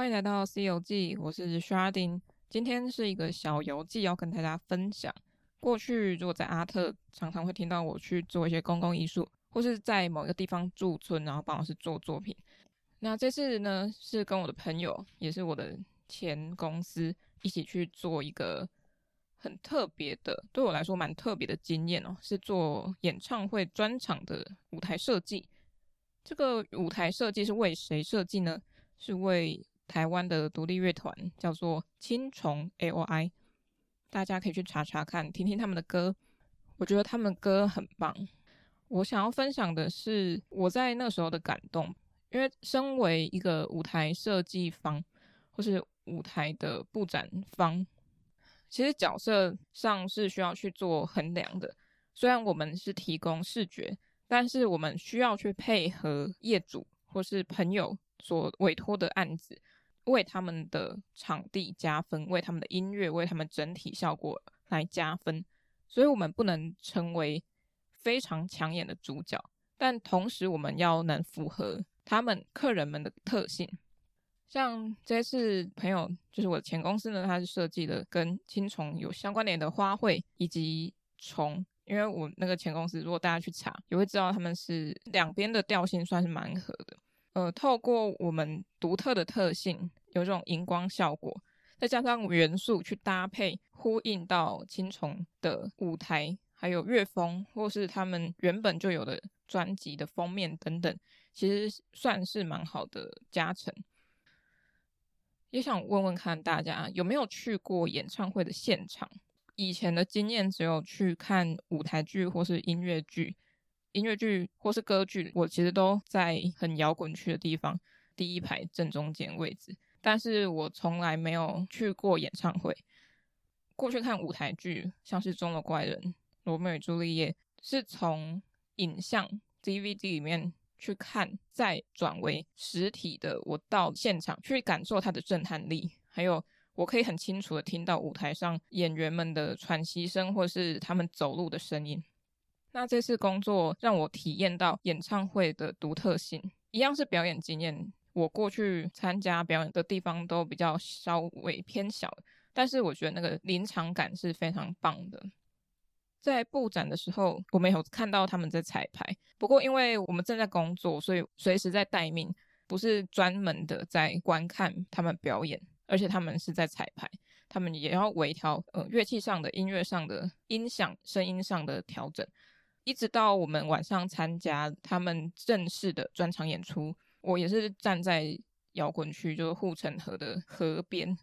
欢迎来到《C 游记》，我是 Sharding。今天是一个小游记，要跟大家分享。过去如果在阿特，常常会听到我去做一些公共艺术，或是在某一个地方驻村，然后帮老师做作品。那这次呢，是跟我的朋友，也是我的前公司，一起去做一个很特别的，对我来说蛮特别的经验哦，是做演唱会专场的舞台设计。这个舞台设计是为谁设计呢？是为台湾的独立乐团，叫做青虫 AOI。大家可以去查查看，听听他们的歌。我觉得他们歌很棒。我想要分享的是我在那时候的感动，因为身为一个舞台设计方或是舞台的布展方，其实角色上是需要去做衡量的。虽然我们是提供视觉，但是我们需要去配合业主或是朋友所委托的案子。为他们的场地加分，为他们的音乐，为他们整体效果来加分，所以我们不能成为非常抢眼的主角，但同时我们要能符合他们客人们的特性。像这次朋友，就是我的前公司呢，他是设计了跟青虫有相关联的花卉以及虫，因为我那个前公司，如果大家去查，也会知道他们是两边的调性算是蛮合的。呃，透过我们独特的特性，有这种荧光效果，再加上元素去搭配，呼应到青虫的舞台，还有乐风，或是他们原本就有的专辑的封面等等，其实算是蛮好的加成。也想问问看大家有没有去过演唱会的现场？以前的经验只有去看舞台剧或是音乐剧。音乐剧或是歌剧，我其实都在很摇滚区的地方，第一排正中间位置。但是我从来没有去过演唱会。过去看舞台剧，像是《钟楼怪人》《罗密与朱丽叶》，是从影像 DVD 里面去看，再转为实体的。我到现场去感受它的震撼力，还有我可以很清楚的听到舞台上演员们的喘息声，或是他们走路的声音。那这次工作让我体验到演唱会的独特性，一样是表演经验。我过去参加表演的地方都比较稍微偏小，但是我觉得那个临场感是非常棒的。在布展的时候，我没有看到他们在彩排，不过因为我们正在工作，所以随时在待命，不是专门的在观看他们表演，而且他们是在彩排，他们也要微调呃乐器上的、音乐上的、音响声音上的调整。一直到我们晚上参加他们正式的专场演出，我也是站在摇滚区，就是护城河的河边，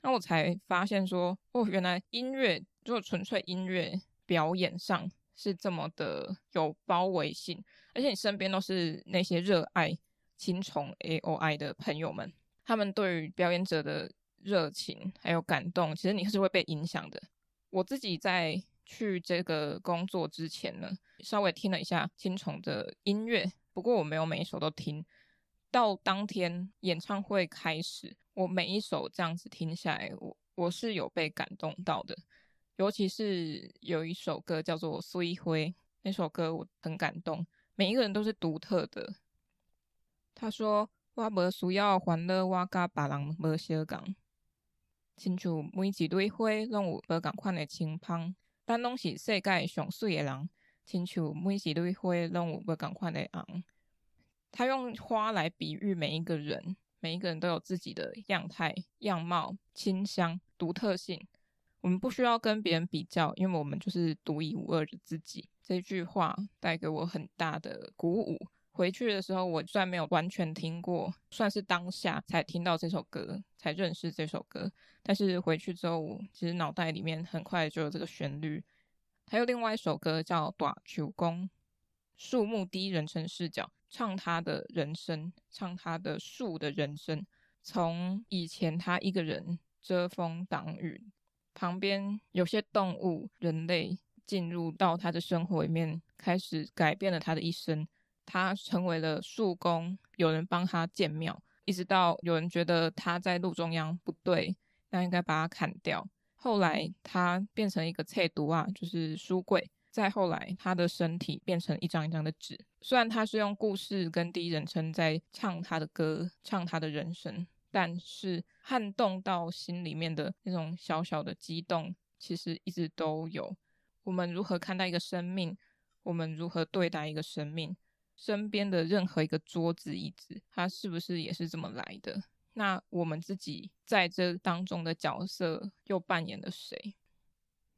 那我才发现说，哦，原来音乐就纯粹音乐表演上是这么的有包围性，而且你身边都是那些热爱青虫 AOI 的朋友们，他们对于表演者的热情还有感动，其实你是会被影响的。我自己在。去这个工作之前呢，稍微听了一下青虫的音乐，不过我没有每一首都听。到当天演唱会开始，我每一首这样子听下来，我我是有被感动到的。尤其是有一首歌叫做《水花》，那首歌我很感动。每一个人都是独特的。他说：“我无需要欢乐，我甲别人无相共，清楚每一朵花拢有无共款的清芳。”咱拢是世界上水的人，亲像每一朵花拢有无共款的红。他用花来比喻每一个人，每一个人都有自己的样态、样貌、清香、独特性。我们不需要跟别人比较，因为我们就是独一无二的自己。这句话带给我很大的鼓舞。回去的时候，我虽然没有完全听过，算是当下才听到这首歌，才认识这首歌。但是回去之后，其实脑袋里面很快就有这个旋律。还有另外一首歌叫《短球弓》，树木第一人称视角，唱他的人生，唱他的树的人生。从以前他一个人遮风挡雨，旁边有些动物、人类进入到他的生活里面，开始改变了他的一生。他成为了树公，有人帮他建庙，一直到有人觉得他在路中央不对，那应该把他砍掉。后来他变成一个册读啊，就是书柜。再后来，他的身体变成一张一张的纸。虽然他是用故事跟第一人称在唱他的歌，唱他的人生，但是撼动到心里面的那种小小的激动，其实一直都有。我们如何看待一个生命？我们如何对待一个生命？身边的任何一个桌子、椅子，它是不是也是这么来的？那我们自己在这当中的角色又扮演了谁？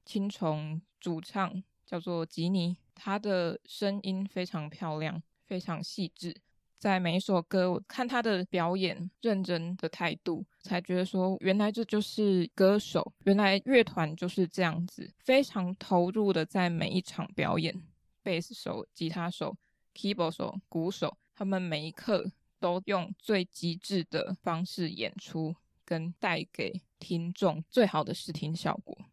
青虫主唱叫做吉尼，他的声音非常漂亮，非常细致。在每一首歌，我看他的表演认真的态度，才觉得说，原来这就是歌手，原来乐团就是这样子，非常投入的在每一场表演。贝斯手、吉他手、keyboard 手、鼓手，他们每一刻都用最极致的方式演出，跟带给听众最好的视听效果。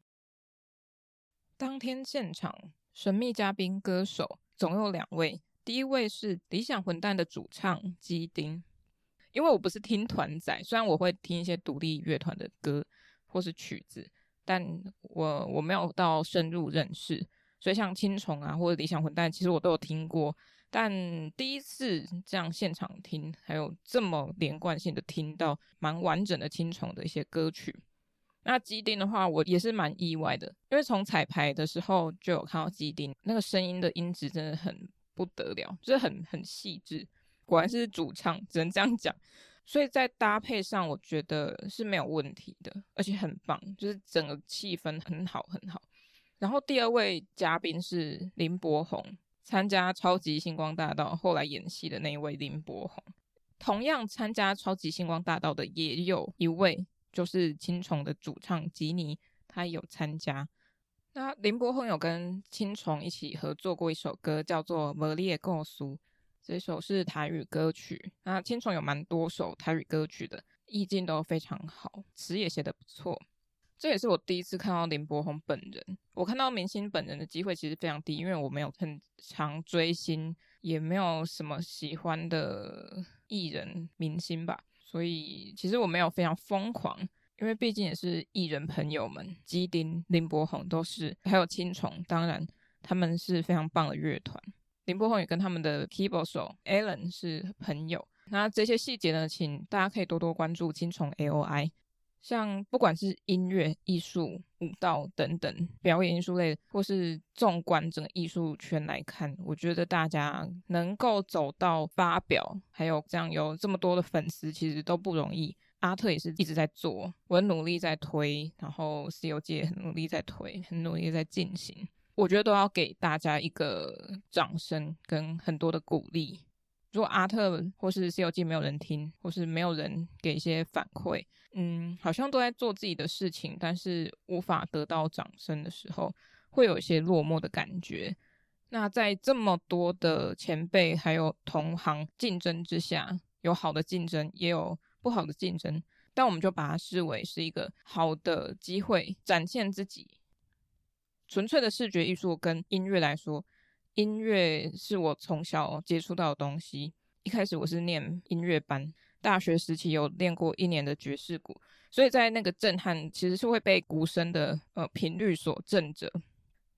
当天现场神秘嘉宾歌手总有两位。第一位是理想混蛋的主唱基丁，因为我不是听团仔，虽然我会听一些独立乐团的歌或是曲子，但我我没有到深入认识，所以像青虫啊或者理想混蛋，其实我都有听过，但第一次这样现场听，还有这么连贯性的听到蛮完整的青虫的一些歌曲。那基丁的话，我也是蛮意外的，因为从彩排的时候就有看到基丁那个声音的音质真的很。不得了，就是很很细致，果然是主唱，只能这样讲。所以在搭配上，我觉得是没有问题的，而且很棒，就是整个气氛很好很好。然后第二位嘉宾是林柏宏，参加《超级星光大道》后来演戏的那一位林柏宏。同样参加《超级星光大道》的也有一位，就是青虫的主唱吉尼，他有参加。那林柏宏有跟青虫一起合作过一首歌，叫做《无你的故事》，这首是台语歌曲。那青虫有蛮多首台语歌曲的，意境都非常好，词也写得不错。这也是我第一次看到林柏宏本人。我看到明星本人的机会其实非常低，因为我没有很常追星，也没有什么喜欢的艺人明星吧，所以其实我没有非常疯狂。因为毕竟也是艺人朋友们，基丁、林柏宏都是，还有青虫，当然他们是非常棒的乐团。林柏宏也跟他们的 keyboard 手 Alan 是朋友。那这些细节呢，请大家可以多多关注青虫 AOI。像不管是音乐、艺术、舞蹈等等表演艺术类，或是纵观整个艺术圈来看，我觉得大家能够走到发表，还有这样有这么多的粉丝，其实都不容易。阿特也是一直在做，我很努力在推，然后《C 游记》也很努力在推，很努力在进行。我觉得都要给大家一个掌声跟很多的鼓励。如果阿特或是《西游记》没有人听，或是没有人给一些反馈，嗯，好像都在做自己的事情，但是无法得到掌声的时候，会有一些落寞的感觉。那在这么多的前辈还有同行竞争之下，有好的竞争，也有。不好的竞争，但我们就把它视为是一个好的机会，展现自己。纯粹的视觉艺术跟音乐来说，音乐是我从小接触到的东西。一开始我是念音乐班，大学时期有练过一年的爵士鼓，所以在那个震撼其实是会被鼓声的呃频率所震着。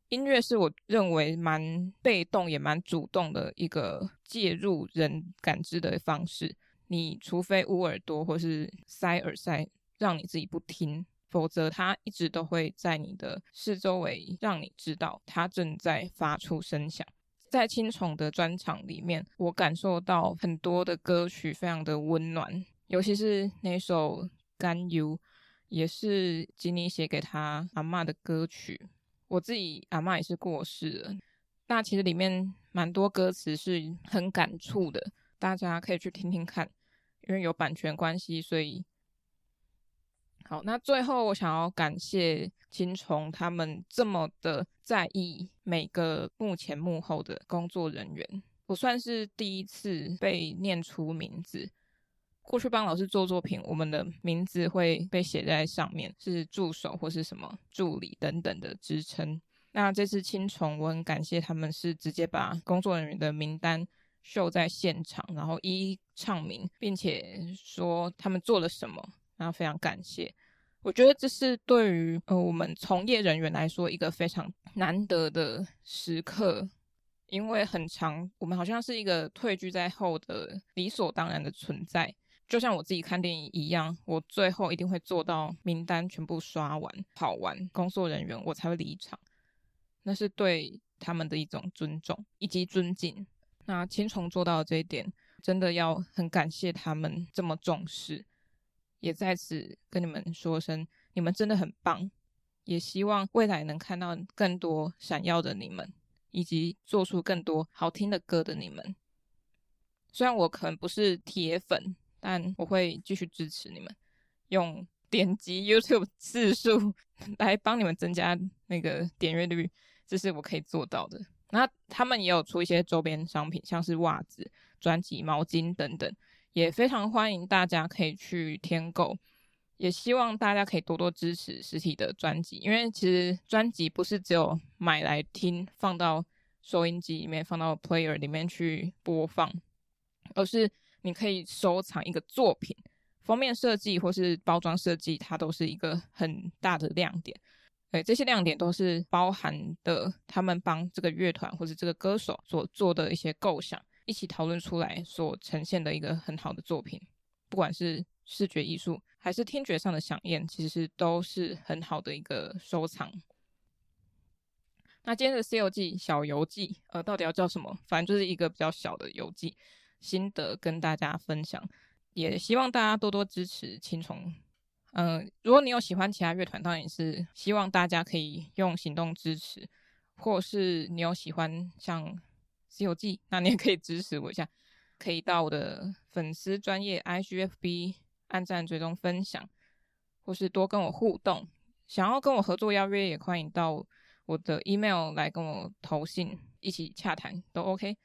音乐是我认为蛮被动也蛮主动的一个介入人感知的方式。你除非捂耳朵或是塞耳塞，让你自己不听，否则它一直都会在你的四周围，让你知道它正在发出声响。在青虫的专场里面，我感受到很多的歌曲非常的温暖，尤其是那首《甘忧》，也是吉尼写给他阿嬷的歌曲。我自己阿嬷也是过世了，那其实里面蛮多歌词是很感触的。大家可以去听听看，因为有版权关系，所以好。那最后，我想要感谢青虫他们这么的在意每个幕前幕后的工作人员。我算是第一次被念出名字。过去帮老师做作品，我们的名字会被写在上面，是助手或是什么助理等等的职称。那这次青虫，我很感谢他们是直接把工作人员的名单。秀在现场，然后一一唱名，并且说他们做了什么，然后非常感谢。我觉得这是对于呃我们从业人员来说一个非常难得的时刻，因为很长我们好像是一个退居在后的理所当然的存在，就像我自己看电影一样，我最后一定会做到名单全部刷完、跑完，工作人员我才会离场。那是对他们的一种尊重以及尊敬。那青虫做到这一点，真的要很感谢他们这么重视，也在此跟你们说声，你们真的很棒。也希望未来能看到更多闪耀的你们，以及做出更多好听的歌的你们。虽然我可能不是铁粉，但我会继续支持你们，用点击 YouTube 次数来帮你们增加那个点阅率，这是我可以做到的。那他们也有出一些周边商品，像是袜子、专辑、毛巾等等，也非常欢迎大家可以去添购。也希望大家可以多多支持实体的专辑，因为其实专辑不是只有买来听，放到收音机里面，放到 player 里面去播放，而是你可以收藏一个作品，封面设计或是包装设计，它都是一个很大的亮点。对，这些亮点都是包含的他们帮这个乐团或是这个歌手所做的一些构想，一起讨论出来所呈现的一个很好的作品，不管是视觉艺术还是听觉上的响应，其实都是很好的一个收藏。那今天的 C 游记小游记，呃，到底要叫什么？反正就是一个比较小的游记心得，跟大家分享。也希望大家多多支持青虫。嗯、如果你有喜欢其他乐团，当然也是希望大家可以用行动支持。或是你有喜欢像西游记，那你也可以支持我一下，可以到我的粉丝专业 IGFB。按赞、追踪、分享，或是多跟我互动。想要跟我合作邀约，也欢迎到我的 email 来跟我投信，一起洽谈都 OK。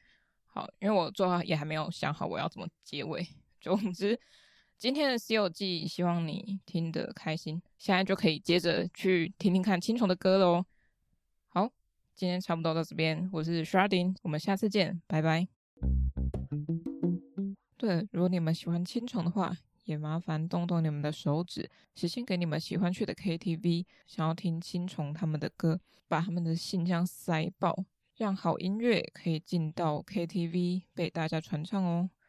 好，因为我做好也还没有想好我要怎么结尾。总之，今天的西游记希望你听得开心。现在就可以接着去听听看青虫的歌喽。今天差不多到这边，我是 Sharding，我们下次见，拜拜。对，如果你们喜欢青虫的话，也麻烦动动你们的手指，写信给你们喜欢去的 KTV，想要听青虫他们的歌，把他们的信箱塞爆，让好音乐可以进到 KTV 被大家传唱哦。